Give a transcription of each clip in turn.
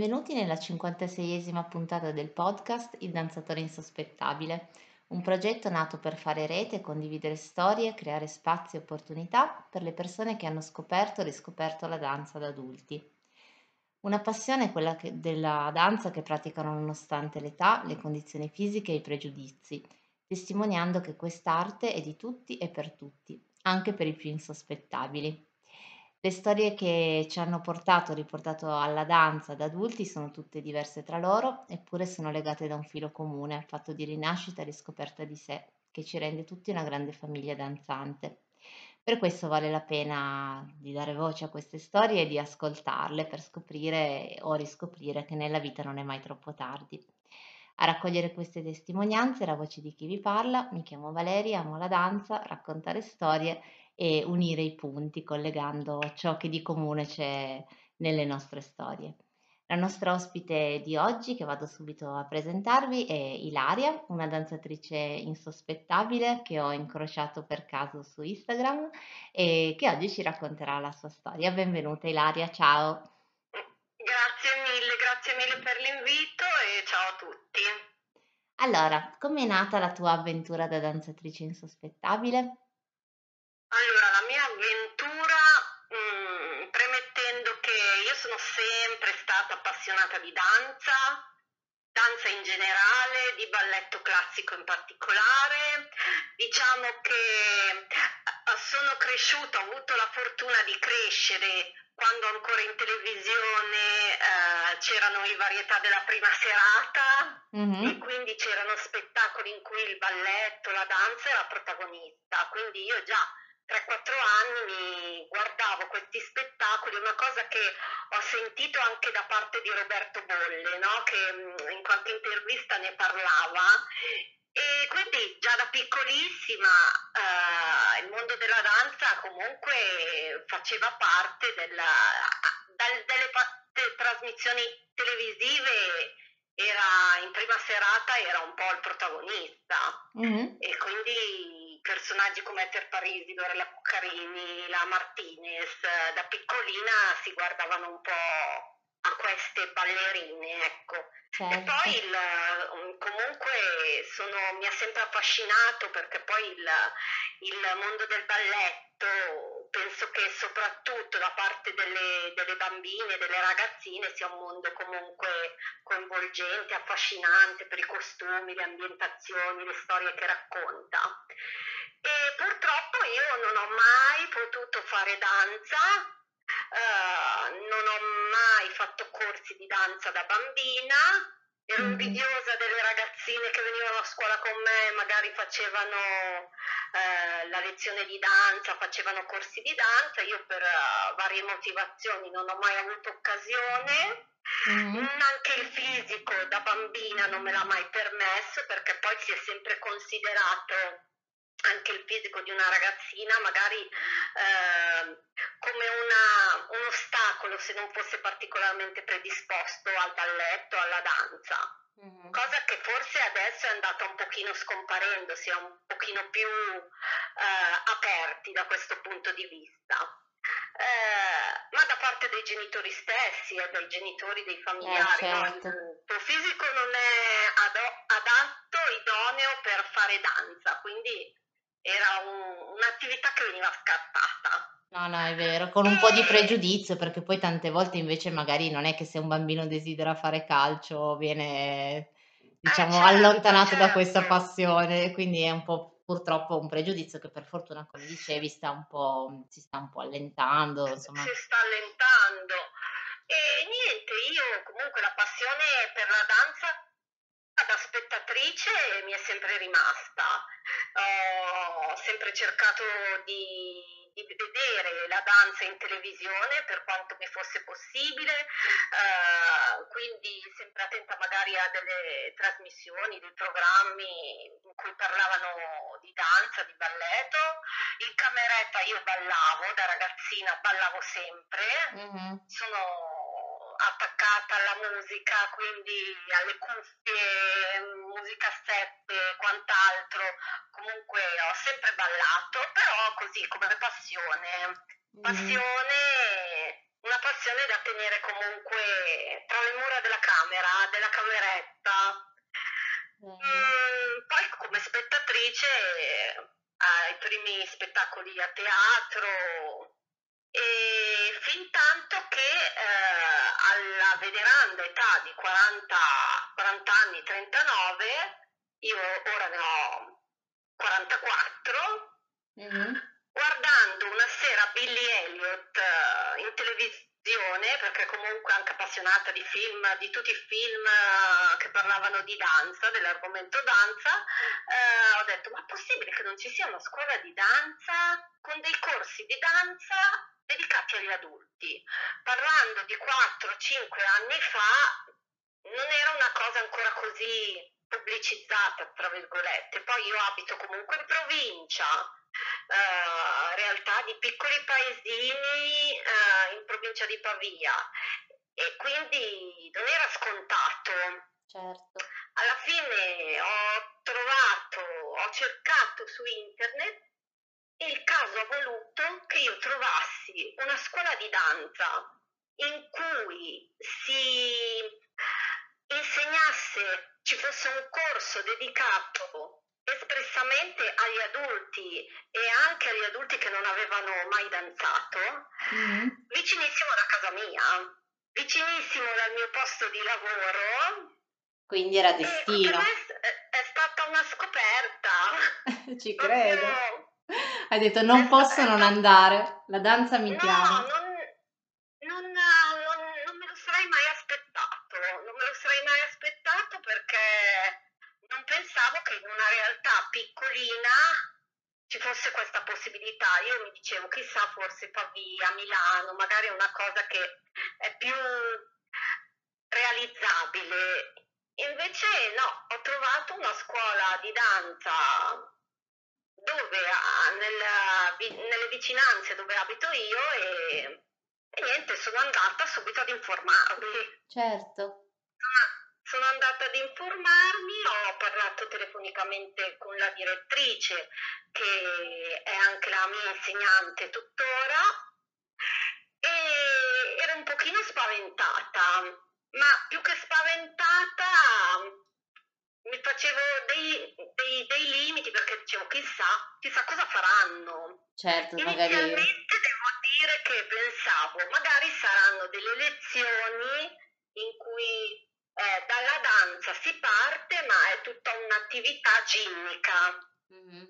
Benvenuti nella 56esima puntata del podcast Il danzatore insospettabile, un progetto nato per fare rete, condividere storie, creare spazi e opportunità per le persone che hanno scoperto e riscoperto la danza da adulti. Una passione quella che- della danza che praticano nonostante l'età, le condizioni fisiche e i pregiudizi, testimoniando che quest'arte è di tutti e per tutti, anche per i più insospettabili. Le storie che ci hanno portato, riportato alla danza da adulti sono tutte diverse tra loro, eppure sono legate da un filo comune, fatto di rinascita e riscoperta di sé, che ci rende tutti una grande famiglia danzante. Per questo vale la pena di dare voce a queste storie e di ascoltarle per scoprire o riscoprire che nella vita non è mai troppo tardi. A raccogliere queste testimonianze la voce di chi vi parla, mi chiamo Valeria, amo la danza, raccontare storie e unire i punti collegando ciò che di comune c'è nelle nostre storie. La nostra ospite di oggi, che vado subito a presentarvi, è Ilaria, una danzatrice insospettabile che ho incrociato per caso su Instagram e che oggi ci racconterà la sua storia. Benvenuta Ilaria, ciao. Grazie mille, grazie mille per l'invito e ciao a tutti. Allora, com'è nata la tua avventura da danzatrice insospettabile? Allora, la mia avventura, mm, premettendo che io sono sempre stata appassionata di danza, danza in generale, di balletto classico in particolare. Diciamo che eh, sono cresciuta, ho avuto la fortuna di crescere quando ancora in televisione eh, c'erano i varietà della prima serata Mhm. e quindi c'erano spettacoli in cui il balletto, la danza era protagonista. Quindi io già 3-4 anni guardavo questi spettacoli, una cosa che ho sentito anche da parte di Roberto Bolle, no? che mh, in qualche intervista ne parlava. E quindi già da piccolissima eh, il mondo della danza comunque faceva parte della, dal- delle pa- te- trasmissioni televisive, era in prima serata era un po' il protagonista Mhm. e quindi personaggi come Eter Parisi, Lorella Cuccarini, la Martinez, eh, da piccolina si guardavano un po' a queste ballerine, ecco. E Certo. poi il, um, comunque sono- mi ha sempre affascinato perché poi il, il mondo del balletto penso che soprattutto da parte delle, delle bambine, delle ragazzine sia un mondo comunque coinvolgente, affascinante per i costumi, le ambientazioni, le storie che racconta. E purtroppo io non ho mai potuto fare danza, eh, non ho mai fatto corsi di danza da bambina, ero Mhm. invidiosa delle ragazzine che venivano a scuola con me, magari facevano eh, la lezione di danza, facevano corsi di danza, io per eh, varie motivazioni non ho mai avuto occasione. Mhm. Anche il fisico da bambina non me l'ha mai permesso perché poi si è sempre considerato anche il fisico di una ragazzina magari eh, come una- un ostacolo se non fosse particolarmente predisposto al balletto, alla danza. Mhm. Cosa che forse adesso è andata un pochino scomparendo, si è un pochino più eh, aperti da questo punto di vista. Eh, ma da parte dei genitori stessi e dei genitori dei familiari, no? certo. il tuo fisico non è ado- adatto, idoneo per fare danza, quindi era un- un'attività che veniva scartata. No, no, è vero, con un po' di E- pregiudizio, perché poi tante volte invece magari non è che se un bambino desidera fare calcio viene, diciamo, certo, allontanato da questa certo. passione, quindi è un po' purtroppo un pregiudizio che per fortuna, come dicevi, sta un po', si sta un po' allentando, insomma. si sta allentando. E niente, io comunque la passione per la danza da spettatrice mi è sempre rimasta. Ho sempre cercato di, di vedere la danza in televisione per quanto mi fosse possibile, eh, quindi sempre attenta magari a delle trasmissioni, dei programmi in cui parlavano di danza, di balletto. In cameretta io ballavo, da ragazzina ballavo sempre, Mhm. sono attaccata alla musica, quindi alle cuffie, musicassette, quant'altro. Comunque ho sempre ballato, però così come passione. Mhm. Passione, una passione da tenere comunque tra le mura della camera, della cameretta. Mm, poi come spettatrice ai primi spettacoli a teatro e fin tanto che eh, alla veneranda età di 40, 40 anni, 39, io ora ne ho 44, mm-hmm. guardando una sera Billy Elliot uh, in televisione, perché comunque anche appassionata di film, di tutti i film uh, che parlavano di danza, dell'argomento danza, uh, ho detto ma è possibile che non ci sia una scuola di danza con dei corsi dedicati agli adulti? Parlando di 4-5 anni fa non era una cosa ancora così pubblicizzata, tra virgolette. Poi io abito comunque in provincia, eh, realtà di piccoli paesini eh, in provincia di Pavia e quindi non era scontato. Certo. Alla fine ho trovato, ho cercato su internet il caso ha voluto che io trovassi una scuola di danza in cui si insegnasse, ci fosse un corso dedicato espressamente agli adulti e anche agli adulti che non avevano mai danzato, mm-hmm. vicinissimo da casa mia, vicinissimo dal mio posto di lavoro. Quindi era destino. È, è, stata una scoperta. Ci credo. Hai detto non posso non andare, la danza mi no, chiama. Non, non, non, non me lo sarei mai aspettato, non me lo sarei mai aspettato perché non pensavo che in una realtà piccolina ci fosse questa possibilità. Io mi dicevo, chissà, forse Pavia, Milano, magari è una cosa che è più realizzabile. Invece no, ho trovato una scuola di danza dove, nella, nelle vicinanze dove abito io e, e niente, sono andata subito ad informarmi. Certo. Sono andata ad informarmi, ho parlato telefonicamente con la direttrice che è anche la mia insegnante tuttora e ero un pochino spaventata, ma più che spaventata mi facevo dei, dei, dei limiti perché dicevo chissà, chissà cosa faranno. Certo, Inizialmente magari... devo dire che pensavo magari saranno delle lezioni in cui eh, dalla danza si parte, ma è tutta un'attività ginnica. Mm-hmm.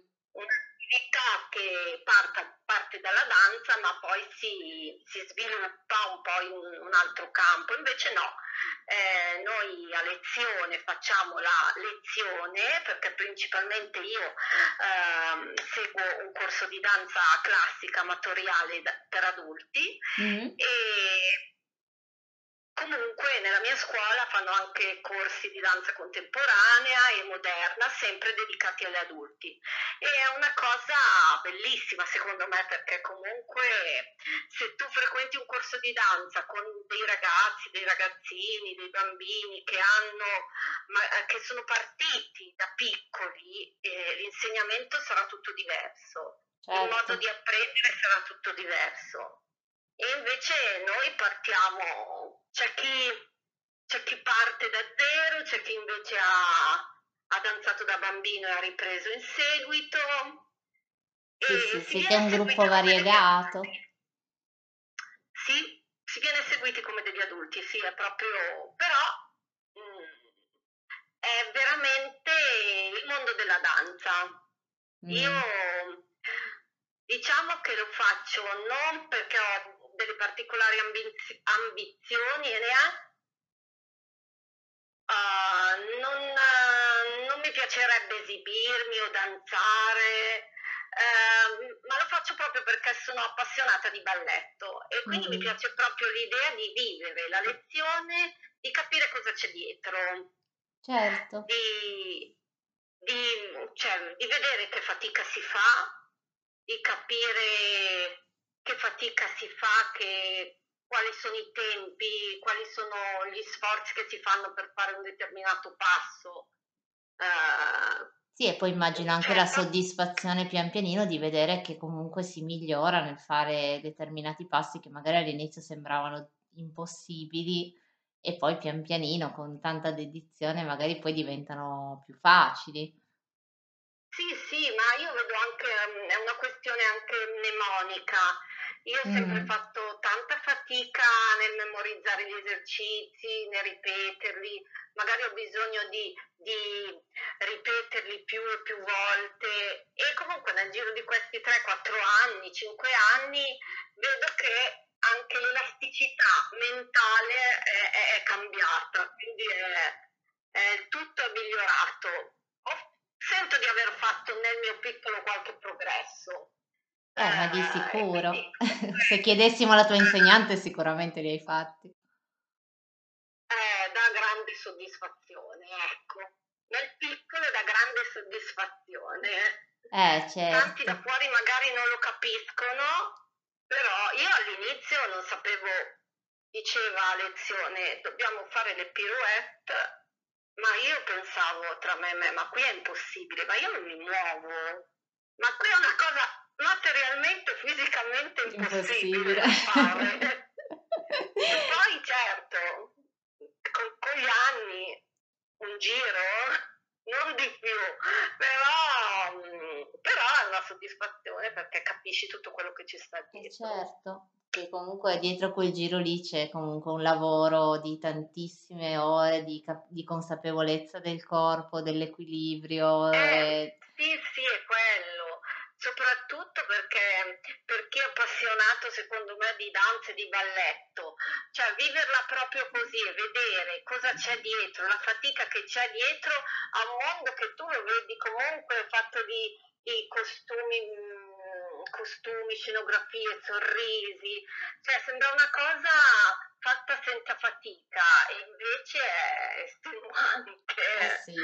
Un'attività che parte, parte, dalla danza, ma poi si, si, sviluppa un po' in un altro campo. Invece no, eh, noi a lezione facciamo la lezione, perché principalmente io eh, seguo un corso di danza classica amatoriale per adulti mm-hmm. e Comunque nella mia scuola fanno anche corsi di danza contemporanea e moderna, sempre dedicati agli adulti. E è una cosa bellissima secondo me perché comunque se tu frequenti un corso di danza con dei ragazzi, dei ragazzini, dei bambini che, hanno, eh, che sono partiti da piccoli, eh, l'insegnamento sarà tutto diverso. Certo. Il modo di apprendere sarà tutto diverso. E invece noi partiamo, c'è chi, c'è chi parte da zero, c'è chi invece ha, ha danzato da bambino e ha ripreso in seguito. Sì, sì, siete un gruppo variegato. Sì, si viene seguiti come degli adulti, sì, è proprio, però mh, mm, è veramente il mondo della danza. Mm. Io diciamo che lo faccio non perché ho delle particolari ambiz- ambizioni e ne ha? Uh, non, uh, non, mi piacerebbe esibirmi o danzare, uh, ma lo faccio proprio perché sono appassionata di balletto e quindi mm-hmm. mi piace proprio l'idea di vivere la lezione, di capire cosa c'è dietro. Certo. Di, di, cioè, di vedere che fatica si fa, di capire che fatica si fa, che, quali sono i tempi, quali sono gli sforzi che si fanno per fare un determinato passo. Uh, sì, e poi immagino anche certo. la soddisfazione pian pianino di vedere che comunque si migliora nel fare determinati passi che magari all'inizio sembravano impossibili e poi pian pianino con tanta dedizione magari poi diventano più facili. Sì, sì, ma io vedo anche, mm, è una questione anche mnemonica. Io ho sempre Mm, fatto tanta fatica nel memorizzare gli esercizi, nel ripeterli, magari ho bisogno di, di ripeterli più e più volte e comunque nel giro di questi 3-4 anni, 5 anni, vedo che anche l'elasticità mentale è, è- è cambiata, quindi è, è- tutto è migliorato. Ho- sento di aver fatto nel mio piccolo qualche progresso. Eh, ma di quindi sicuro. comunque Se chiedessimo alla tua insegnante sicuramente li hai fatti. eh, dà grande soddisfazione, ecco. Nel piccolo dà grande soddisfazione. Eh, Tanti da certo. fuori magari non lo capiscono, però io all'inizio non sapevo, diceva a lezione, dobbiamo fare le pirouette, ma io pensavo tra me e me, ma qui è impossibile, ma io non mi muovo, ma qui è una cosa materialmente, fisicamente impossibile Impossibile. fare. E poi certo, con, con gli anni, un giro, non di più, però, mm, però è una soddisfazione perché capisci tutto quello che ci sta Eh dietro. certo, che comunque dietro quel giro lì c'è comunque un lavoro di tantissime ore di, cap- di consapevolezza del corpo, dell'equilibrio. Eh, e- sì, sì, quello, soprattutto perché per chi è appassionato, secondo me, di danza e di balletto, cioè viverla proprio così e vedere cosa c'è dietro, la fatica che c'è dietro a un mondo che tu lo vedi comunque fatto di, di costumi, mm, costumi, scenografie, sorrisi, cioè sembra una cosa fatta senza fatica e invece è Eh estenuante. sì,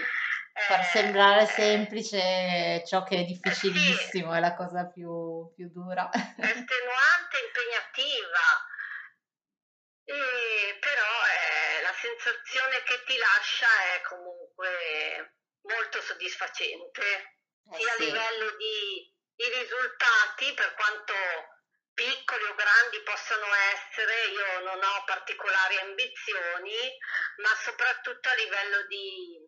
far Eh, sembrare semplice ciò che è eh sì, difficilissimo è la cosa più, più dura. estenuante, impegnativa, e però eh, la sensazione che ti lascia è comunque molto soddisfacente, Eh sia a sì, livello di, di risultati, per quanto piccoli o grandi possano essere, io non ho particolari ambizioni, ma soprattutto a livello di,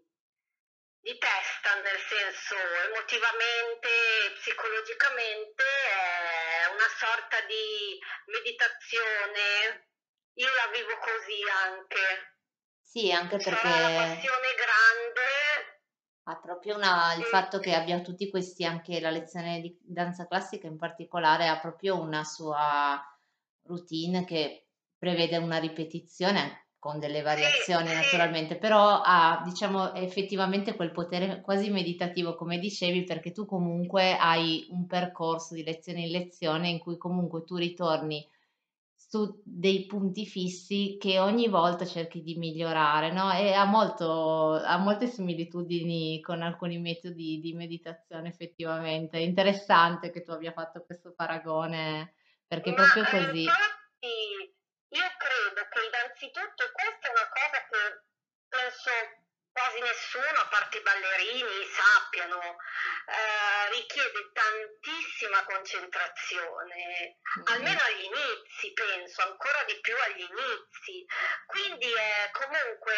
di testa, nel senso emotivamente, psicologicamente, è una sorta di meditazione. Io la vivo così anche. sì, anche Sarà la perché passione grande. Ha proprio una il fatto che abbia tutti questi anche la lezione di danza classica in particolare, ha proprio una sua routine che prevede una ripetizione con delle sì, variazioni sì, naturalmente, però ha diciamo effettivamente quel potere quasi meditativo come dicevi, perché tu comunque hai un percorso di lezione in lezione in cui comunque tu ritorni su dei punti fissi che ogni volta cerchi di migliorare, no? E ha molto, ha molte similitudini con alcuni metodi di meditazione, effettivamente. È interessante che tu abbia fatto questo paragone, perché è Ma proprio eh, così. infatti io credo che innanzitutto questa è una cosa che penso quasi nessuno, a parte i ballerini, sappiano, eh, richiede tantissima concentrazione, Mm, almeno agli inizi, penso, ancora di più agli inizi. Quindi è comunque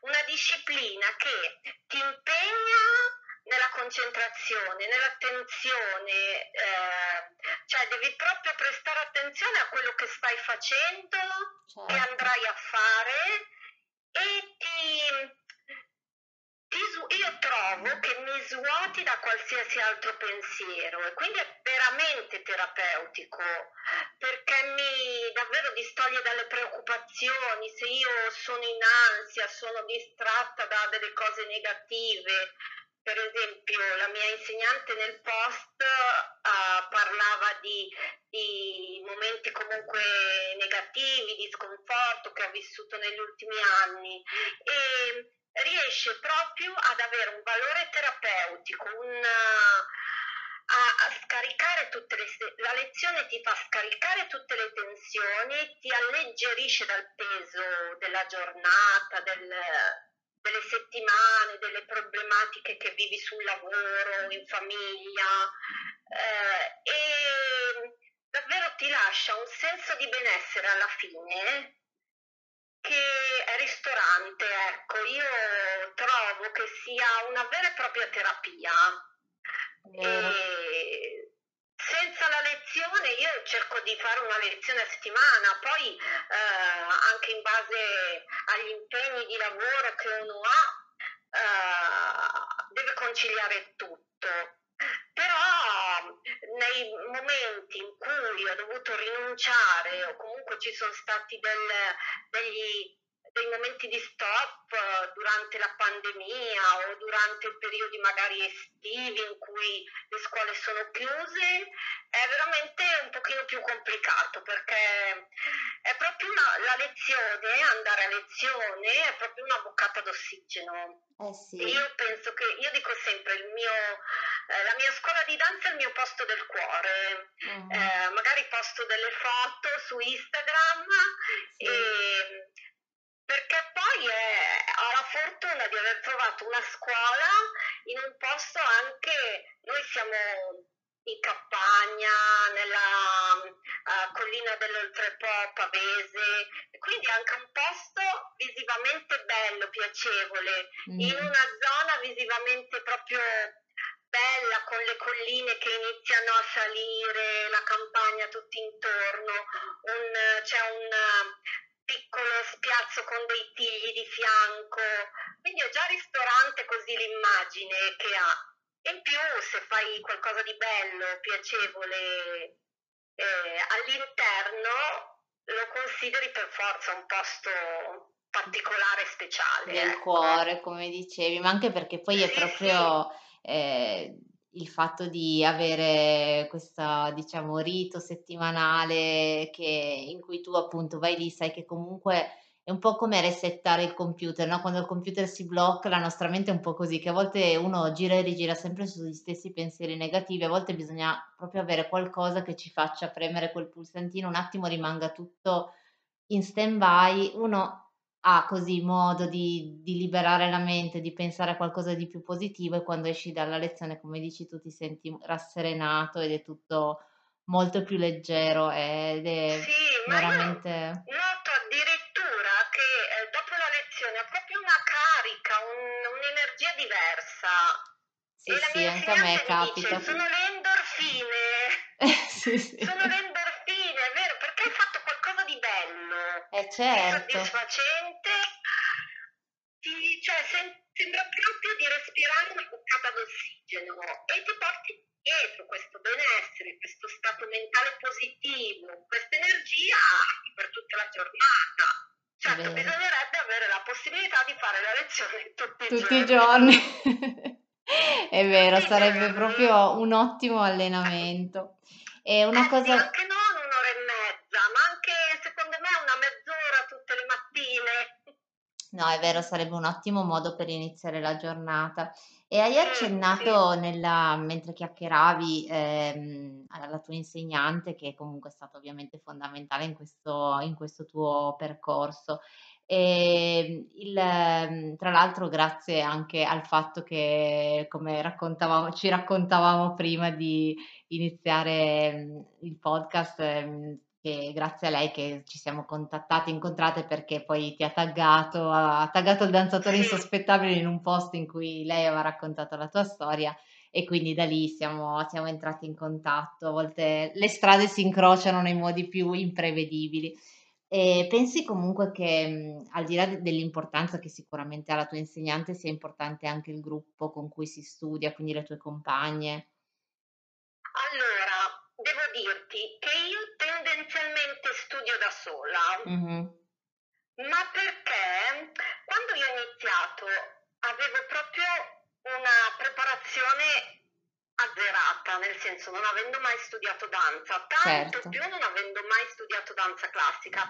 una disciplina che ti impegna nella concentrazione, nell'attenzione, eh, cioè devi proprio prestare attenzione a quello che stai facendo e certo. andrai a fare e ti, ti io trovo che mi svuoti da qualsiasi altro pensiero e quindi è veramente terapeutico perché mi davvero distoglie dalle preoccupazioni, se io sono in ansia, sono distratta da delle cose negative, per esempio, la mia insegnante nel post uh, parlava di, di, momenti comunque negativi, di sconforto che ha vissuto negli ultimi anni e riesce proprio ad avere un valore terapeutico, un, a, a, scaricare tutte le la lezione ti fa scaricare tutte le tensioni, ti alleggerisce dal peso della giornata, del, delle settimane, delle problematiche che vivi sul lavoro, in famiglia eh, e davvero ti lascia un senso di benessere alla fine che è ristorante, ecco, io trovo che sia una vera e propria terapia. E senza la lezione io cerco di fare una lezione a settimana, poi eh, anche in base agli impegni di lavoro che uno ha, eh, deve conciliare tutto. Però nei momenti in cui ho dovuto rinunciare o comunque ci sono stati del, degli dei momenti di stop eh, durante la pandemia o durante periodi magari estivi in cui le scuole sono chiuse, è veramente un pochino più complicato perché è proprio una, la lezione, andare a lezione è proprio una boccata d'ossigeno. Eh sì. Io penso che, io dico sempre, il mio, eh, la mia scuola di danza è il mio posto del cuore. Uh-huh. Eh, magari posto delle foto su Instagram sì. e perché poi è, ho la fortuna di aver trovato una scuola in un posto anche, noi siamo in campagna, nella uh, collina dell'Oltrepo, Pavese, quindi anche un posto visivamente bello, piacevole, mm. in una zona visivamente proprio bella con le colline che iniziano a salire, la campagna tutto intorno, un, c'è un piccolo spiazzo con dei tigli di fianco, quindi è già ristorante così l'immagine che ha. E in più se fai qualcosa di bello, piacevole eh, all'interno, lo consideri per forza un posto particolare, speciale. Del ecco. cuore, come dicevi, ma anche perché poi è proprio... Eh, il fatto di avere questo, diciamo, rito settimanale che, in cui tu appunto vai lì, sai che comunque è un po' come resettare il computer, no? Quando il computer si blocca, la nostra mente è un po' così, che a volte uno gira e rigira sempre sugli stessi pensieri negativi, a volte bisogna proprio avere qualcosa che ci faccia premere quel pulsantino, un attimo rimanga tutto in stand by, uno ha così modo di, di, liberare la mente, di pensare a qualcosa di più positivo e quando esci dalla lezione, come dici tu, ti senti rasserenato ed è tutto molto più leggero ed è sì, veramente... noto addirittura che eh, dopo la lezione ho proprio una carica, un, un'energia diversa. Sì, e sì, anche a me capita. Dice, sono le endorfine. sì, sì. Sono le endorfine, è vero, perché hai fatto qualcosa di bello. Eh certo. Soddisfacente. Ti, cioè, sem- sembra proprio di respirare una boccata d'ossigeno e ti porti dietro questo benessere, questo stato mentale positivo, questa energia per tutta la giornata. Certo, bisognerebbe avere la possibilità di fare la lezione tutti, tutti i giorni. È vero, sarebbe proprio un ottimo allenamento. E una eh, cosa... Sì, anche non un'ora e mezza, ma anche secondo me una mezz'ora tutte le mattine. No, è vero, sarebbe un ottimo modo per iniziare la giornata. E hai accennato sì. nella, mentre chiacchieravi ehm, alla tua insegnante, che comunque è stata ovviamente fondamentale in questo, in questo tuo percorso. E il, ehm, tra l'altro, grazie anche al fatto che, come raccontavamo, ci raccontavamo prima di iniziare mhmm, il podcast, ehm, che grazie a lei che ci siamo contattate, incontrate perché poi ti ha taggato, ha taggato il danzatore insospettabile in un post in cui lei aveva raccontato la tua storia e quindi da lì siamo, siamo entrati in contatto. A volte le strade si incrociano nei modi più imprevedibili. E pensi comunque che mh, al di là de- dell'importanza che sicuramente ha la tua insegnante, sia importante anche il gruppo con cui si studia, quindi le tue compagne? Allora, devo dirti che io tendenzialmente studio da sola, Mhm. ma perché quando io ho iniziato avevo proprio una preparazione azzerata, nel senso non avendo mai studiato danza, tanto Certo. più non avendo mai studiato danza classica.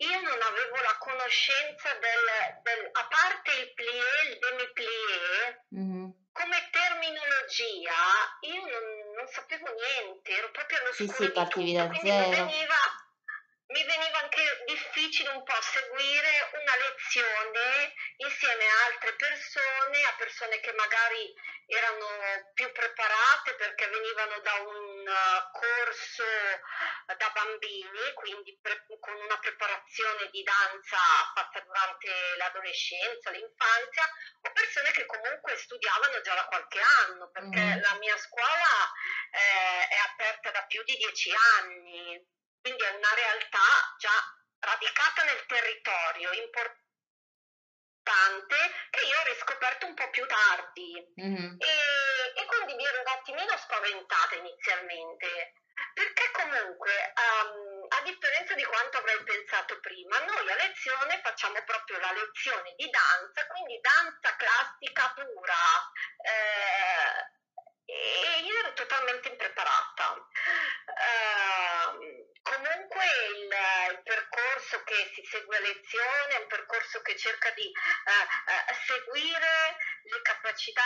Io non avevo la conoscenza del, del- a parte il plié, il demi-plié, Mhm. come terminologia io non, non sapevo niente, ero proprio Sì, all'oscuro sì, di partivi da zero. veniva, mi veniva anche difficile un po' seguire una lezione insieme a altre persone, a persone che magari erano più preparate perché venivano da un uh, corso da bambini, quindi pre- con una preparazione di danza fatta durante l'adolescenza, l'infanzia, o persone che comunque studiavano già da qualche anno, perché mm. la mia scuola eh, è aperta da più di dieci anni quindi è una realtà già radicata nel territorio, importante, che io ho riscoperto un po' più tardi. Mm-hmm. E, e, quindi mi ero un attimino spaventata inizialmente, perché comunque, um, a differenza di quanto avrei pensato prima, noi a lezione facciamo proprio la lezione di danza, quindi danza classica pura. Eh, e io ero totalmente impreparata. Uh, comunque il, il, percorso che si segue a lezione è un percorso che cerca di uh, uh, seguire le capacità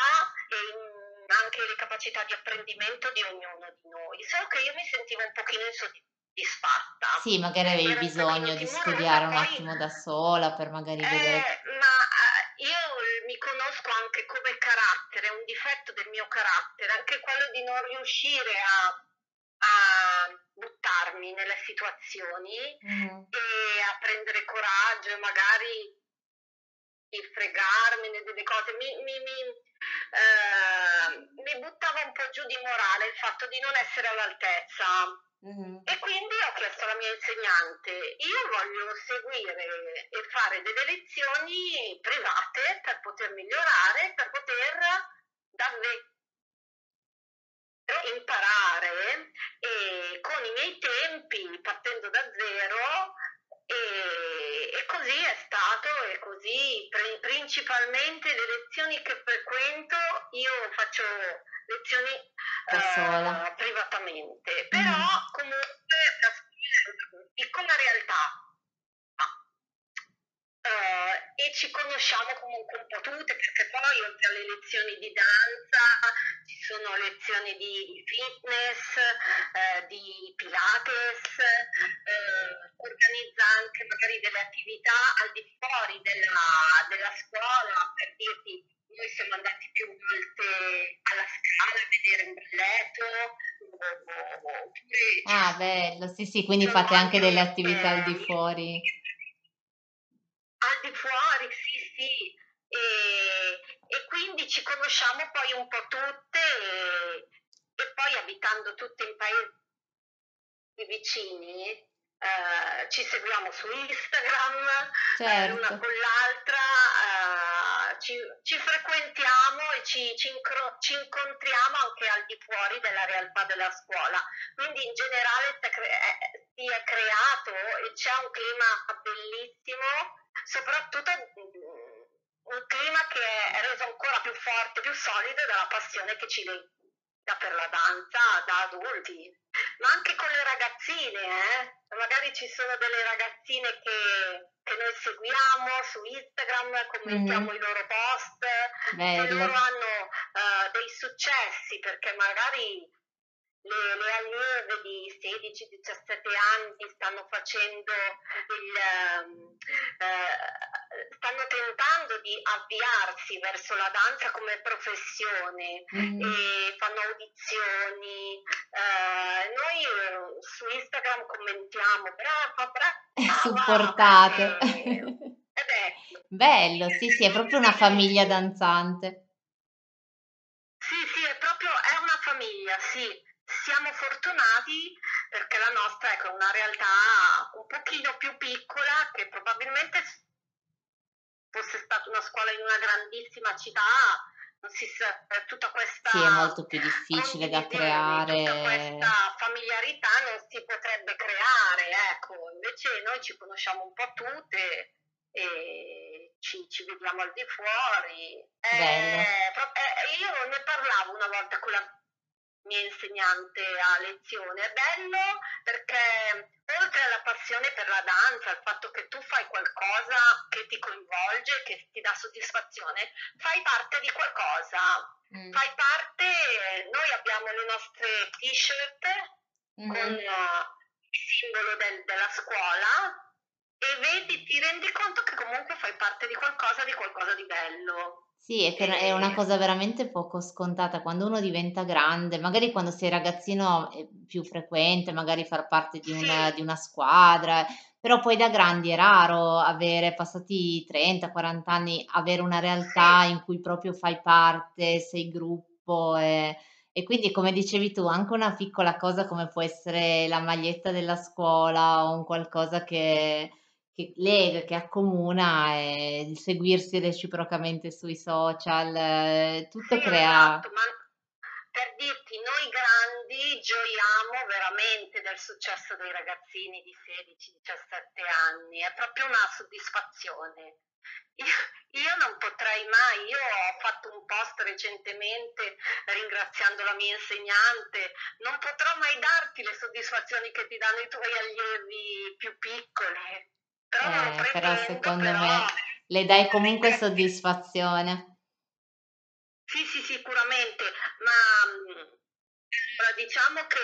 e anche le capacità di apprendimento di ognuno di noi, solo che io mi sentivo un pochino insoddisfatta. Sì, magari avevi bisogno di studiare un attimo da sola per magari vedere... Eh, ma io mi conosco anche come carattere, un difetto del mio carattere, anche quello di non riuscire a, a buttarmi nelle situazioni mm. e a prendere coraggio e magari di fregarmi delle cose. Mi, mi, mi, eh, mi buttava un po' giù di morale il fatto di non essere all'altezza. Mm-hmm. E quindi ho chiesto alla mia insegnante, io voglio seguire e fare delle lezioni private per poter migliorare, per poter davvero imparare e con i miei tempi, partendo da zero, e, e, così è stato e così principalmente le lezioni che frequento io faccio lezioni uh, privatamente, però mm. comunque la piccola realtà Uh, e ci conosciamo comunque un po' tutte perché poi oltre alle lezioni di danza ci sono lezioni di fitness, uh, di pilates, uh, organizza anche magari delle attività al di fuori della, della scuola per dirti noi siamo andati più volte alla scala a vedere un balletto. Oppure, ah, bello, sì, sì, quindi fate anche delle attività al di fuori. Al di fuori, sì. E, e quindi ci conosciamo poi un po' tutte e, e poi abitando tutte in paesi vicini eh, ci seguiamo su Instagram certo. una con l'altra ci, ci frequentiamo e ci, ci, incro- ci, incontriamo anche al di fuori della realtà della scuola. Quindi in generale si è, cre- si è creato e c'è un clima bellissimo, soprattutto un clima che è reso ancora più forte, più solido dalla passione che ci lega per la danza da adulti, ma anche con le ragazzine, eh? magari ci sono delle ragazzine che che noi seguiamo su Instagram, commentiamo mm. i loro post, Bello. che loro hanno uh, dei successi perché magari le, le allieve di 16-17 anni stanno facendo il, uh, stanno tentando di avviarsi verso la danza come professione mm. e fanno audizioni. Uh, noi su Instagram commentiamo, brava, brava. Supportate. Ed è Bello, sì, sì, è proprio una famiglia danzante. Sì, sì, è proprio, è una famiglia, sì siamo fortunati perché la nostra ecco, è una realtà un pochino più piccola che probabilmente fosse stata una scuola in una grandissima città non si sa, tutta questa sì, è molto più difficile da creare tutta questa familiarità non si potrebbe creare ecco. Invece noi ci conosciamo un po' tutte e ci, ci vediamo al di fuori. Eh, eh, io ne parlavo una volta con la mia insegnante a lezione. È bello perché oltre alla passione per la danza, al fatto che tu fai qualcosa che ti coinvolge, che ti dà soddisfazione, fai parte di qualcosa. Mm. Fai parte, noi abbiamo le nostre t-shirt mm-hmm. con uh, simbolo del, della scuola e vedi, ti rendi conto che comunque fai parte di qualcosa, di qualcosa di bello. Sì, è che è una cosa veramente poco scontata. Quando uno diventa grande, magari quando sei ragazzino è più frequente, magari far parte di una, di una squadra, però poi da grandi è raro avere, passati 30-40 anni, avere una realtà in cui proprio fai parte, sei gruppo e, e quindi come dicevi tu, anche una piccola cosa come può essere la maglietta della scuola o un qualcosa che che lega, che accomuna e il seguirsi reciprocamente sui social, eh, tutto sì, crea esatto, ma per dirti, noi grandi gioiamo veramente del successo dei ragazzini di 16-17 anni, è proprio una soddisfazione. Io, io non potrei mai, io ho fatto un post recentemente ringraziando la mia insegnante, non potrò mai darti le soddisfazioni che ti danno i tuoi allievi più piccoli, però eh, però secondo però me le dai comunque soddisfazione. Sì, sì, sicuramente, ma diciamo che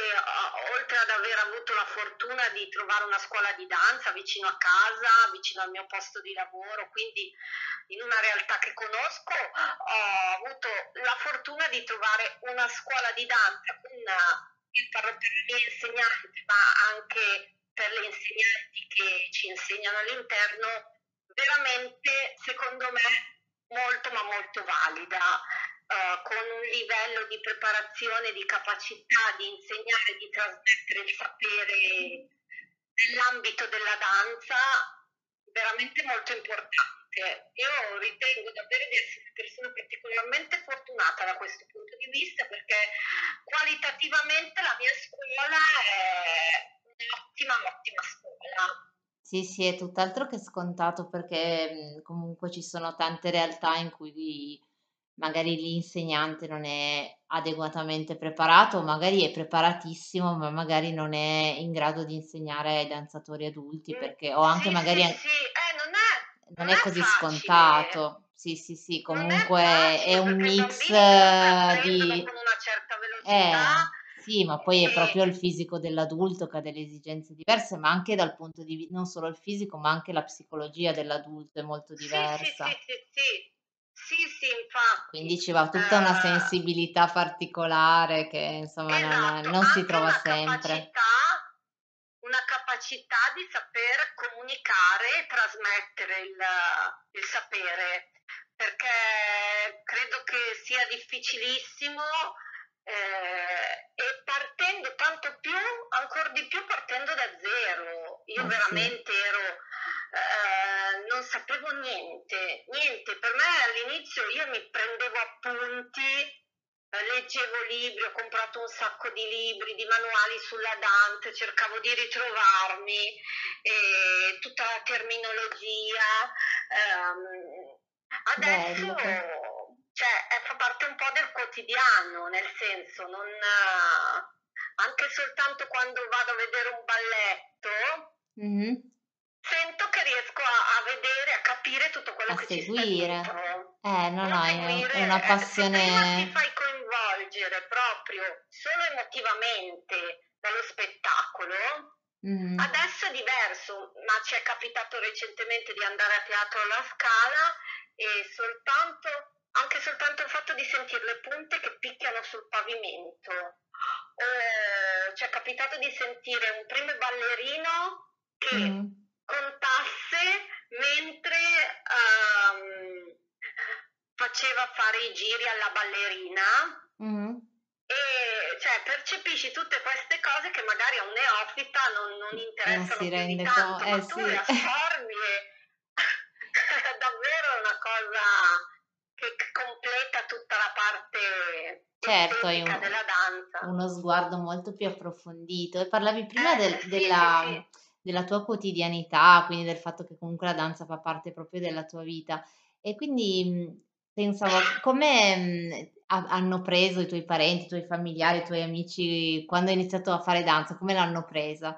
oltre ad aver avuto la fortuna di trovare una scuola di danza vicino a casa, vicino al mio posto di lavoro, quindi in una realtà che conosco, ho avuto la fortuna di trovare una scuola di danza le mie insegnanti, ma anche per le insegnanti che ci insegnano all'interno, veramente, secondo me, molto ma molto valida eh, con un livello di preparazione, di capacità di insegnare, di trasmettere il sapere nell'ambito della danza veramente molto importante. Io ritengo davvero di essere una persona particolarmente fortunata da questo punto di vista perché qualitativamente la mia scuola è un'ottima, ottima scuola. Sì, sì, è tutt'altro che scontato perché mh, comunque ci sono tante realtà in cui magari l'insegnante non è adeguatamente preparato, magari è preparatissimo, ma magari non è in grado di insegnare ai danzatori adulti, Mm, perché o anche Sì, sì, magari an- sì, eh, non è, non non è è così facile. scontato. Sì, sì, sì, è comunque è facile un mix di con una certa velocità eh, sì, ma poi è proprio il fisico dell'adulto che ha delle esigenze diverse, ma anche dal punto di vista, non solo il fisico, ma anche la psicologia dell'adulto è molto sì, sì, sì, diversa. sì, sì, sì, sì, Quindi infatti, ci va tutta una eh, sensibilità particolare che insomma non, esatto, non si trova sempre. capacità, una capacità di saper comunicare e trasmettere il, il sapere, perché credo che sia difficilissimo eh, e partendo tanto più, ancora di più partendo da zero. Io Eh sì, veramente ero, eh, non sapevo niente, niente. Per me all'inizio io mi prendevo appunti, eh, leggevo libri, ho comprato un sacco di libri, di manuali sulla danza, cercavo di ritrovarmi, e tutta la terminologia. ehm, Adesso, però. cioè, eh, fa parte un po' del quotidiano, nel senso, non, eh, anche soltanto quando vado a vedere un balletto, Mhm. sento che riesco a, a vedere, a capire tutto quello A che ci sta seguire. dietro. Eh, no, no, è è una seguire, eh, se prima ti passione. fai coinvolgere proprio solo emotivamente dallo spettacolo, Mhm. Adesso è diverso, ma ci è capitato recentemente di andare a teatro alla Scala e soltanto, anche soltanto il fatto di sentire le punte che picchiano sul pavimento. O ci è capitato di sentire un primo ballerino che Mhm. contasse mentre ehm, faceva fare i giri alla ballerina Mhm. e cioè, percepisci tutte queste cose che magari a un neofita non, non Non interessano si più di rende tanto, Eh ma tu le sì. assorbi e è davvero una cosa che c- completa tutta la parte Certo, hai estetica uno, sguardo molto più approfondito. E parlavi prima Eh, del- sì, della, sì. della tua quotidianità, quindi del fatto che comunque la danza fa parte proprio della tua vita. E quindi mh, pensavo, come mh, ha- hanno preso i tuoi parenti, i tuoi familiari, i tuoi amici quando hai iniziato a fare danza? Come l'hanno presa?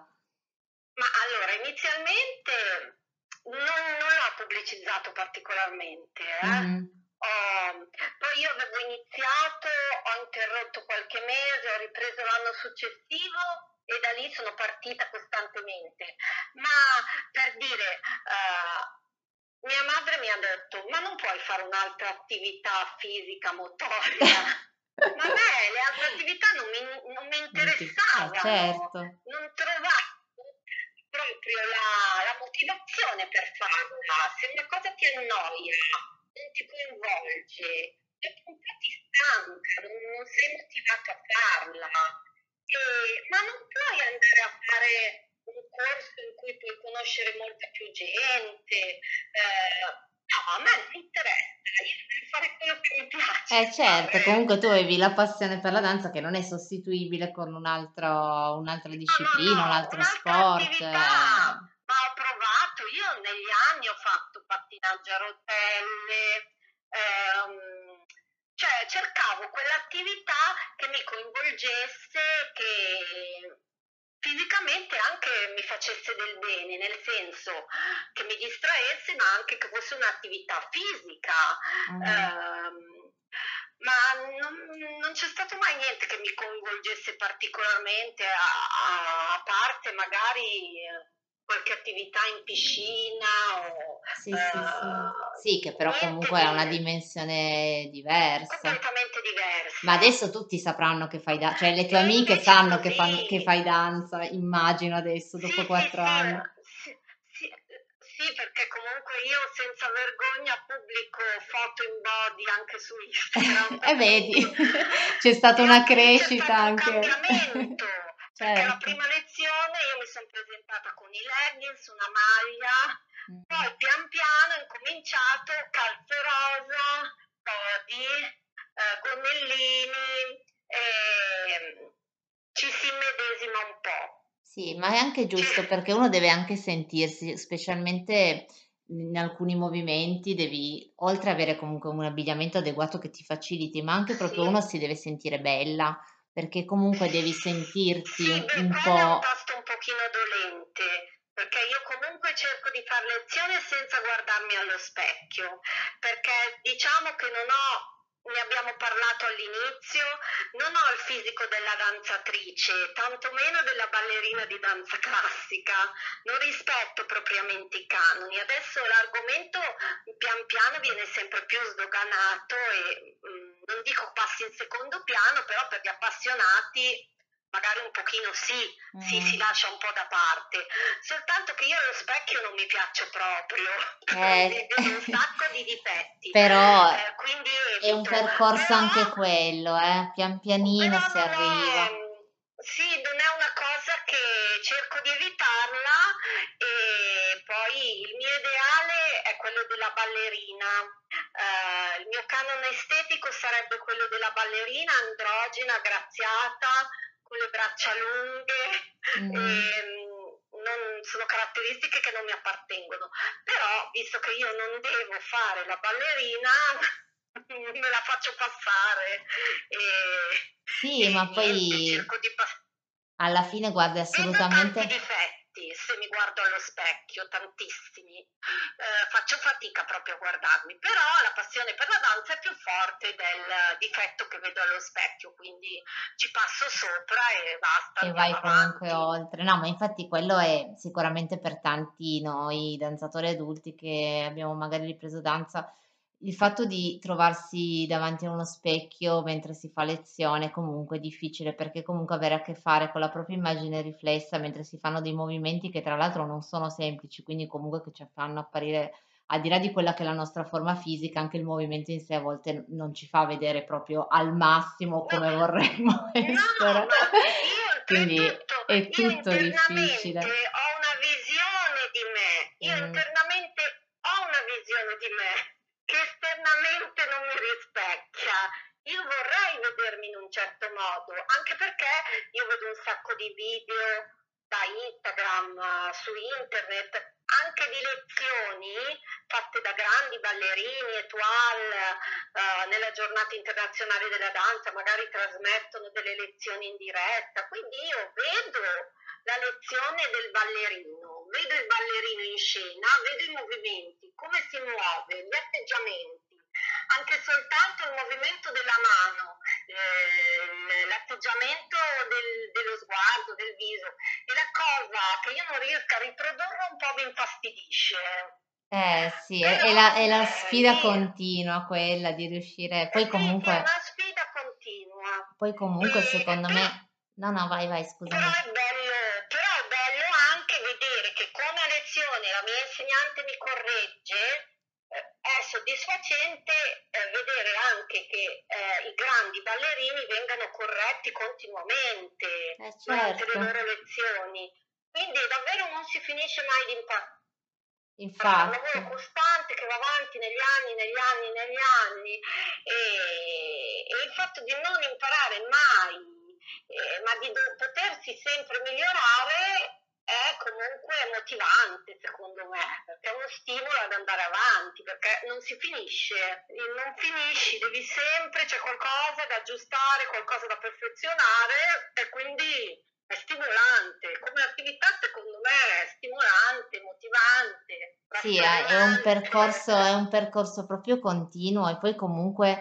Ma allora, inizialmente non, non l'ho pubblicizzato particolarmente, eh. Mhm, Ho- poi io avevo iniziato, ho interrotto qualche mese, ho ripreso l'anno successivo e da lì sono partita costantemente. Ma per dire, uh, mia madre mi ha detto, ma non puoi fare un'altra attività fisica motoria? ma a me le altre attività non mi, non mi interessavano, eh, certo. non trovavo proprio la, la, motivazione per farla. Se una cosa ti annoia, non ti coinvolge, dopo un po' ti stanca, non, non sei motivato a farla. E, ma non puoi andare a fare un corso in cui puoi conoscere molta più gente. Eh, No, a me non interessa, io devo fare quello che mi piace. Eh certo, fare. comunque tu avevi la passione per la danza che non è sostituibile con un altro, un'altra disciplina, no, no, un altro sport. Attività. Ma ho provato, io negli anni ho fatto pattinaggio a rotelle, ehm, cioè cercavo quell'attività che mi coinvolgesse, che fisicamente anche mi facesse del bene, nel senso che mi distraesse, ma anche che fosse un'attività fisica. Mm. Ehm, ma non, non, c'è stato mai niente che mi coinvolgesse particolarmente, a, a parte magari qualche attività in piscina o, sì, uh, sì, sì. Eh, sì, che però comunque ha una dimensione diversa. Completamente diversa. Ma adesso tutti sapranno che fai danza, cioè le tue amiche sanno che, fanno, che, fai danza, immagino adesso, dopo quattro anni. Sì, perché comunque io senza vergogna pubblico foto in body anche su Instagram. e vedi, c'è stata una crescita anche. Un cambiamento. Certo. Perché la prima lezione io mi sono presentata con i leggings, una maglia, mm. poi pian piano ho incominciato calze rosa, body, eh, gonnellini, e ci si immedesima un po'. Sì, ma è anche giusto perché uno deve anche sentirsi, specialmente in alcuni movimenti, devi, oltre ad avere comunque un abbigliamento adeguato che ti faciliti, ma anche proprio sì. uno si deve sentire bella perché comunque devi sentirti sì, un, un po'... È un tasto un pochino dolente, perché io comunque cerco di fare lezione senza guardarmi allo specchio, perché diciamo che non ho ne abbiamo parlato all'inizio, non ho il fisico della danzatrice, tantomeno della ballerina di danza classica, non rispetto propriamente i canoni. Adesso l'argomento pian piano viene sempre più sdoganato e mh, mm, non dico passi in secondo piano, però per gli appassionati magari un pochino sì, mm. sì, si lascia un po' da parte, soltanto che io allo specchio non mi piaccio proprio, eh. vedo un sacco di difetti. Però eh, è un percorso però, anche quello, eh? pian pianino si arriva. È, sì, non è una cosa che cerco di evitarla e poi il mio ideale è quello della ballerina. Uh, il mio canone estetico sarebbe quello della ballerina androgena, graziata, con le braccia lunghe, mm. e, non, sono caratteristiche che non mi appartengono. Però, visto che io non devo fare la ballerina, me la faccio passare. E, sì, e ma poi cerco di passare. Alla fine, guarda, assolutamente. Difetti se mi guardo allo specchio, tantissimi. Eh, faccio fatica proprio a guardarmi, però la passione per la danza è più forte del difetto che vedo allo specchio, quindi ci passo sopra e basta. E vai comunque oltre. No, ma infatti quello è sicuramente per tanti noi danzatori adulti che abbiamo magari ripreso danza il fatto di trovarsi davanti a uno specchio mentre si fa lezione è comunque difficile perché comunque avere a che fare con la propria immagine riflessa mentre si fanno dei movimenti che tra l'altro non sono semplici, quindi comunque che ci fanno apparire al di là di quella che è la nostra forma fisica, anche il movimento in sé a volte non ci fa vedere proprio al massimo come vorremmo essere. No, quindi è tutto difficile. Ho una visione di me, io mm. internamente ho una visione di me che esternamente non mi rispecchia. Io vorrei vedermi in un certo modo, anche perché io vedo un sacco di video da Instagram, su internet, anche di lezioni fatte da grandi ballerini, Etoile, uh, nella giornata internazionale della danza, magari trasmettono delle lezioni in diretta, quindi io vedo la lezione del ballerino, vedo il ballerino in scena, vedo i movimenti, come si muove, gli atteggiamenti, anche soltanto il movimento della mano eh, l'atteggiamento del, dello sguardo, del viso. E la cosa che io non riesco a riprodurre un po' mi infastidisce. Eh sì, è, è, la, è la, sfida sì. continua quella di riuscire. Poi comunque. Sì, è una sfida continua. Poi comunque e, secondo me. No, no, vai, vai, scusami. Però è bello, però è bello anche vedere che come a lezione la mia insegnante mi corregge, è soddisfacente eh, vedere anche che eh, i grandi ballerini vengano corretti continuamente eh, certo. durante le loro lezioni. Quindi davvero non si finisce mai di imparare. Infatti. È un lavoro costante che va avanti negli anni, negli anni, negli anni e, e il fatto di non imparare mai, eh, ma di potersi sempre migliorare comunque motivante secondo me, perché è uno stimolo ad andare avanti, perché non si finisce, non finisci, devi sempre, c'è qualcosa da aggiustare, qualcosa da perfezionare e quindi è stimolante, come attività secondo me è stimolante, motivante. Sì, è un, percorso, è un percorso proprio continuo e poi comunque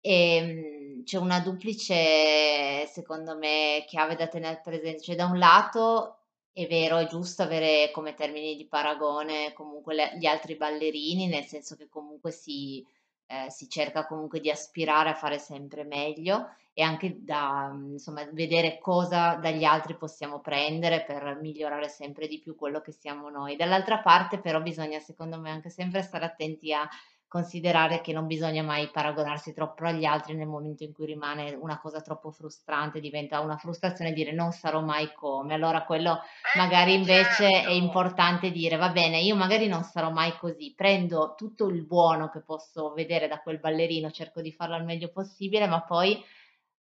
ehm, c'è una duplice, secondo me, chiave da tenere presente. Cioè da un lato è vero, è giusto avere come termini di paragone comunque le, gli altri ballerini, nel senso che comunque si, eh, si cerca comunque di aspirare a fare sempre meglio e anche da insomma, vedere cosa dagli altri possiamo prendere per migliorare sempre di più quello che siamo noi. Dall'altra parte però bisogna secondo me anche sempre stare attenti a considerare che non bisogna mai paragonarsi troppo agli altri nel momento in cui rimane una cosa troppo frustrante, diventa una frustrazione dire non sarò mai come. Allora quello eh, magari invece certo. è importante dire va bene, io magari non sarò mai così, prendo tutto il buono che posso vedere da quel ballerino, cerco di farlo al meglio possibile, ma poi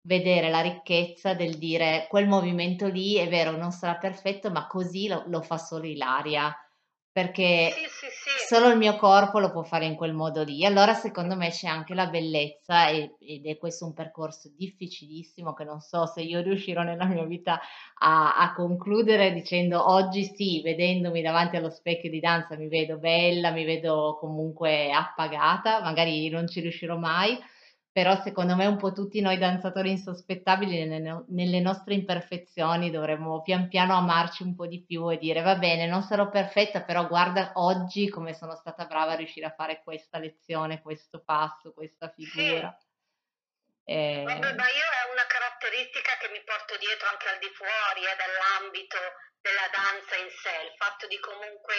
vedere la ricchezza del dire quel movimento lì è vero, non sarà perfetto, ma così lo, lo fa solo Ilaria perché sì, sì, sì. solo il mio corpo lo può fare in quel modo lì. Allora, secondo me c'è anche la bellezza e, ed è questo un percorso difficilissimo che non so se io riuscirò nella mia vita a, a concludere dicendo oggi sì, vedendomi davanti allo specchio di danza mi vedo bella, mi vedo comunque appagata, magari non ci riuscirò mai però secondo me un po' tutti noi danzatori insospettabili nelle, nelle, nostre imperfezioni dovremmo pian piano amarci un po' di più e dire va bene, non sarò perfetta, però guarda oggi come sono stata brava a riuscire a fare questa lezione, questo passo, questa figura. Sì. Eh... Vabbè, ma io è una caratteristica che mi porto dietro anche al di fuori eh, dall'ambito della danza in sé, il fatto di comunque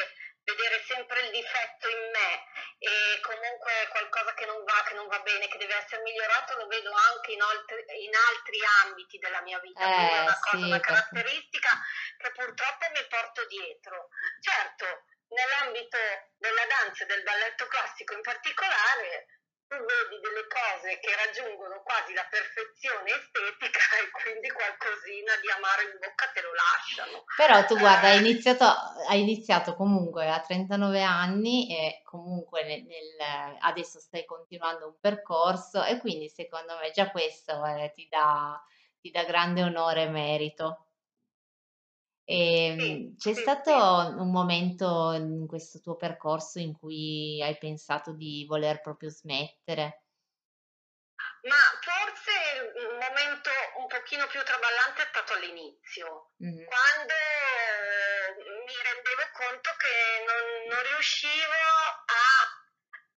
vedere sempre il difetto in me e comunque qualcosa che non va, che non va bene, che deve essere migliorato, lo vedo anche in, altri, in altri ambiti della mia vita. Eh, è una cosa, sì, una caratteristica che purtroppo mi porto dietro. Certo, nell'ambito della danza e del balletto classico in particolare, tu vedi delle cose che raggiungono quasi la perfezione estetica e quindi qualcosina di amaro in bocca te lo lasciano. Però tu guarda, hai eh. iniziato, hai iniziato comunque a 39 anni e comunque nel, nel, adesso stai continuando un percorso e quindi secondo me già questo eh, ti, dà, ti dà grande onore e merito. E, ehm, Sì, c'è sì, stato sì. un momento in questo tuo percorso in cui hai pensato di voler proprio smettere? Ma forse il momento un pochino più traballante è stato all'inizio, Mh-mh. quando mi rendevo conto che non, non riuscivo a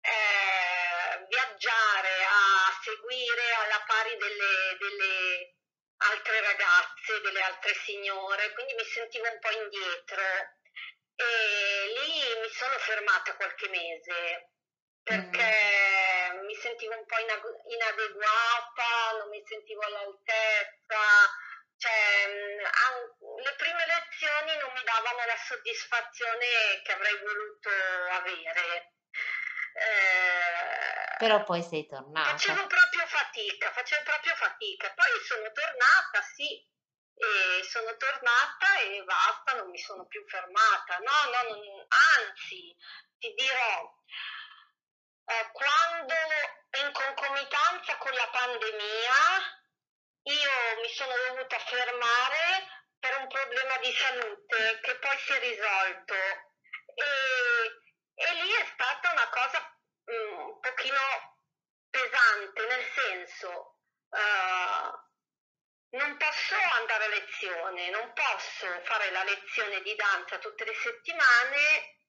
eh, viaggiare, a seguire alla pari delle, delle altre ragazze, delle altre signore, quindi mi sentivo un po' indietro. E lì mi sono fermata qualche mese perché mm. mi sentivo un po' inadeguata, non mi sentivo all'altezza, cioè le prime lezioni non mi davano la soddisfazione che avrei voluto avere. Eh, Però poi sei tornata. Facevo proprio fatica, facevo proprio fatica. Poi sono tornata, sì, e sono tornata e basta, non mi sono più fermata. No, no, non, anzi, ti dirò, eh, quando in concomitanza con la pandemia io mi sono dovuta fermare per un problema di salute che poi si è risolto. E e lì è stata una cosa mh, mm, un pochino pesante, nel senso, uh, non posso andare a lezione, non posso fare la lezione di danza tutte le settimane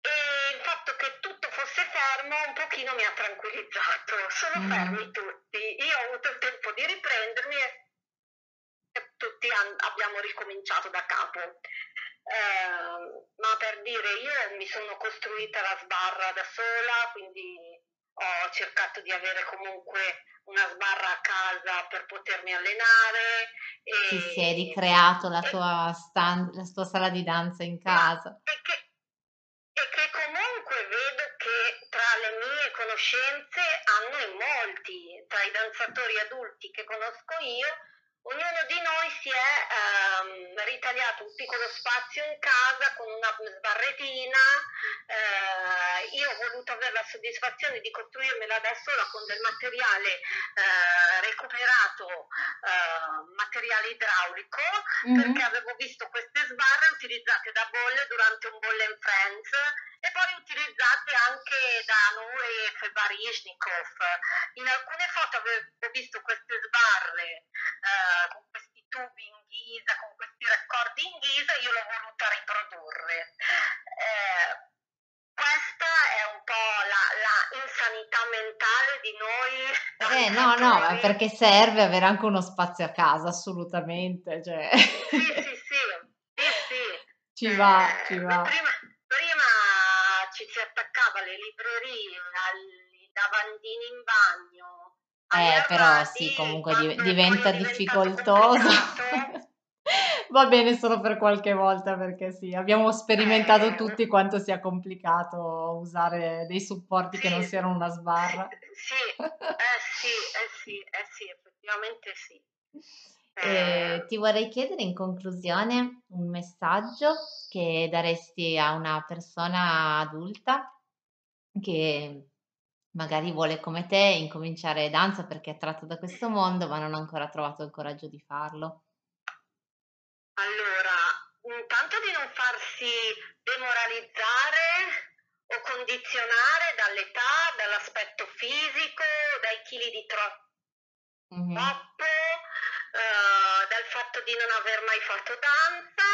e il fatto che tutto fosse fermo un pochino mi ha tranquillizzato. Sono mm. fermi tutti. Io ho avuto il tempo di riprendermi e tutti an- abbiamo ricominciato da capo. Eh, ma per dire, io mi sono costruita la sbarra da sola, quindi ho cercato di avere comunque una sbarra a casa per potermi allenare. E, Ti sei ricreato la tua, stand, la tua sala di danza in casa. E che, e che comunque vedo che tra le mie conoscenze hanno in molti, tra i danzatori adulti che conosco io, Ognuno di noi si è ehm, ritagliato un piccolo spazio in casa con una sbarretina. Eh, io ho voluto avere la soddisfazione di costruirmela da sola con del materiale eh, recuperato, eh, materiale idraulico, mm-hmm. perché avevo visto queste sbarre utilizzate da bolle durante un Bolle and Friends e poi utilizzate anche da Noé Febarishnikov. In alcune foto avevo visto queste sbarre eh, con questi tubi in ghisa, con questi raccordi in ghisa, io l'ho voluta riprodurre. Eh, questa è un po' la, la, insanità mentale di noi. Eh no, no, perché serve avere anche uno spazio a casa, assolutamente. Cioè. Sì, sì, sì, sì, sì. Ci va, eh, ci va. Prima, Eh, però sì, comunque div- diventa difficoltoso. Va bene solo per qualche volta perché sì, abbiamo sperimentato eh, tutti quanto sia complicato usare dei supporti sì, che non siano una sbarra. Sì, eh sì, eh sì, eh sì, effettivamente sì. Eh, ti vorrei chiedere in conclusione un messaggio che daresti a una persona adulta che magari vuole come te incominciare danza perché è attratto da questo mondo ma non ha ancora trovato il coraggio di farlo. Allora, intanto di non farsi demoralizzare o condizionare dall'età, dall'aspetto fisico, dai chili di troppo, mm-hmm. uh, dal fatto di non aver mai fatto danza,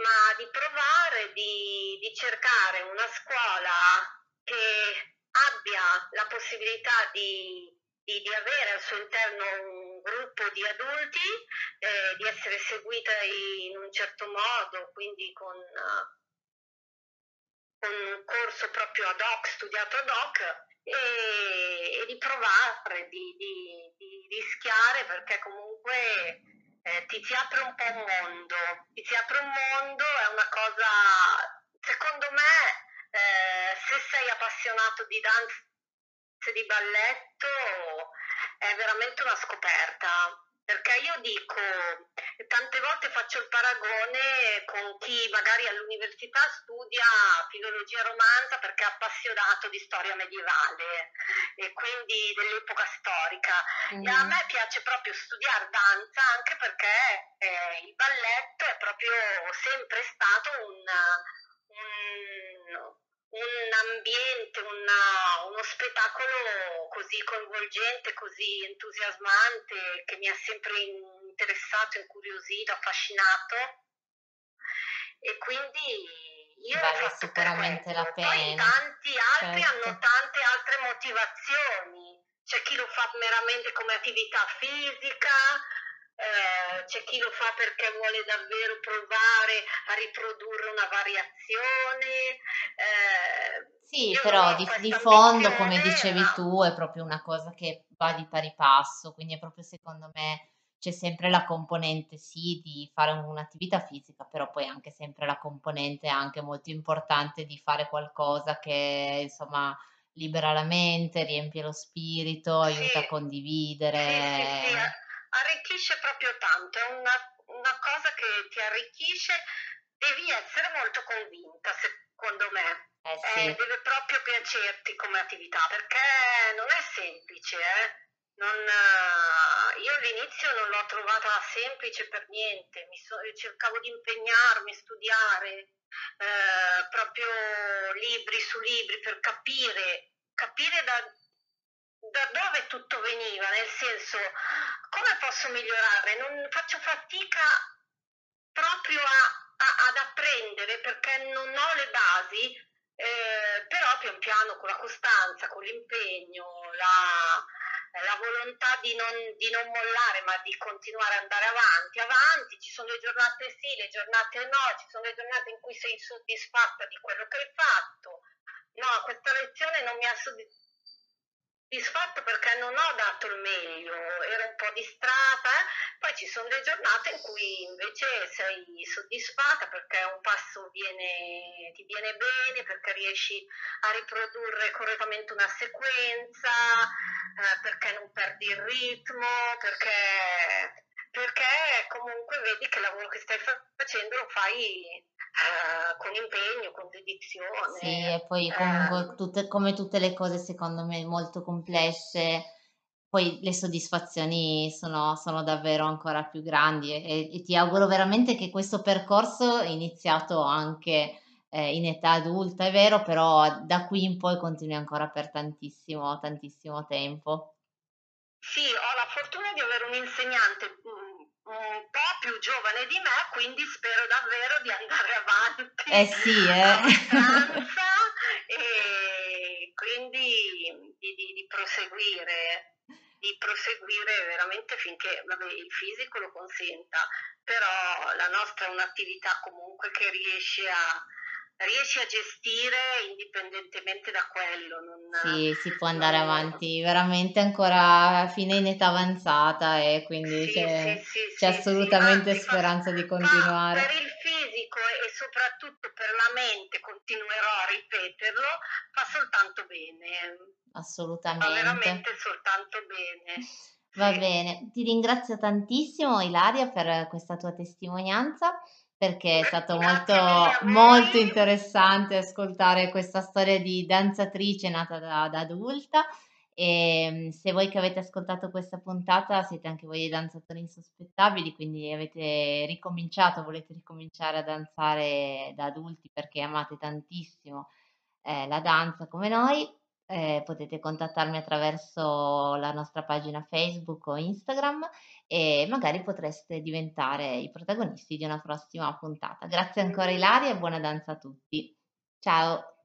ma di provare, di, di cercare una scuola che abbia la possibilità di, di, di, avere al suo interno un gruppo di adulti, eh, di essere seguita in un certo modo, quindi con, con un corso proprio ad hoc, studiato ad hoc, e, e di provare, di, di, di rischiare perché comunque eh, ti si apre un po' un mondo, ti si apre un mondo, è una cosa, secondo me, eh, se sei appassionato di danza e di balletto, è veramente una scoperta perché io dico, tante volte faccio il paragone con chi magari all'università studia filologia romanza perché è appassionato di storia medievale e quindi dell'epoca storica. Mm. E a me piace proprio studiare danza anche perché eh, il balletto è proprio sempre stato un, un un ambiente, una, uno spettacolo così coinvolgente, così entusiasmante, che mi ha sempre interessato, incuriosito, affascinato. E quindi io vale sicuramente la pena. Poi tanti altri certo. hanno tante altre motivazioni. C'è chi lo fa meramente come attività fisica, eh, c'è chi lo fa perché vuole davvero provare a riprodurre una variazione. Eh, sì, però di, di, fondo, come dicevi ma... tu, è proprio una cosa che va di pari passo, quindi è proprio secondo me c'è sempre la componente sì di fare un'attività fisica, però poi anche sempre la componente anche molto importante di fare qualcosa che insomma libera la mente, riempie lo spirito, sì. aiuta a condividere. Sì, sì, arricchisce proprio tanto, è una, una cosa che ti arricchisce, devi essere molto convinta, secondo me. Eh sì. eh, deve proprio piacerti come attività perché non è semplice. Eh? Non, uh, io all'inizio non l'ho trovata semplice per niente, so, cercavo di impegnarmi, studiare eh, proprio libri su libri per capire, capire da, da dove tutto veniva, nel senso come posso migliorare? Non faccio fatica proprio a, a, ad apprendere perché non ho le basi, eh, però pian piano con la costanza, con l'impegno, la, la volontà di non, di non, mollare ma di continuare ad andare avanti, avanti, ci sono le giornate sì, le giornate no, ci sono le giornate in cui sei soddisfatta di quello che hai fatto. No, questa lezione non mi ha soddisfatto soddisfatto perché non ho dato il meglio, ero un po' distratta, poi ci sono delle giornate in cui invece sei soddisfatta perché un passo viene, ti viene bene, perché riesci a riprodurre correttamente una sequenza, eh, perché non perdi il ritmo, perché, perché comunque vedi che il lavoro che stai facendo lo fai eh, con impegno, con dedizione. Sì, e poi comunque eh, tutte, come tutte le cose secondo me molto complesse, poi le soddisfazioni sono, sono davvero ancora più grandi e, e ti auguro veramente che questo percorso iniziato anche eh, in età adulta, è vero, però da qui in poi continui ancora per tantissimo, tantissimo tempo. Sì, ho la fortuna di avere un insegnante un po' più giovane di me, quindi spero davvero di andare avanti eh sì, eh. e quindi di, di, di, proseguire, di proseguire veramente finché vabbè, il fisico lo consenta, però la nostra è un'attività comunque che riesce a riesci a gestire indipendentemente da quello. Non, sì, si può andare non... avanti veramente ancora fino in età avanzata e quindi sì, c'è, sì, sì, c'è assolutamente speranza di continuare. per il fisico e soprattutto per la mente, continuerò a ripeterlo, fa soltanto bene. Assolutamente. Fa veramente soltanto bene. Va bene, ti ringrazio tantissimo Ilaria per questa tua testimonianza perché è stato molto, molto interessante ascoltare questa storia di danzatrice nata da, da adulta. E ehm, se voi che avete ascoltato questa puntata siete anche voi dei danzatori insospettabili, quindi avete ricominciato, volete ricominciare a danzare da adulti perché amate tantissimo eh, la danza come noi, eh, potete contattarmi attraverso la nostra pagina Facebook o Instagram e magari potreste diventare i protagonisti di una prossima puntata. Grazie ancora Ilaria e buona danza a tutti. Ciao!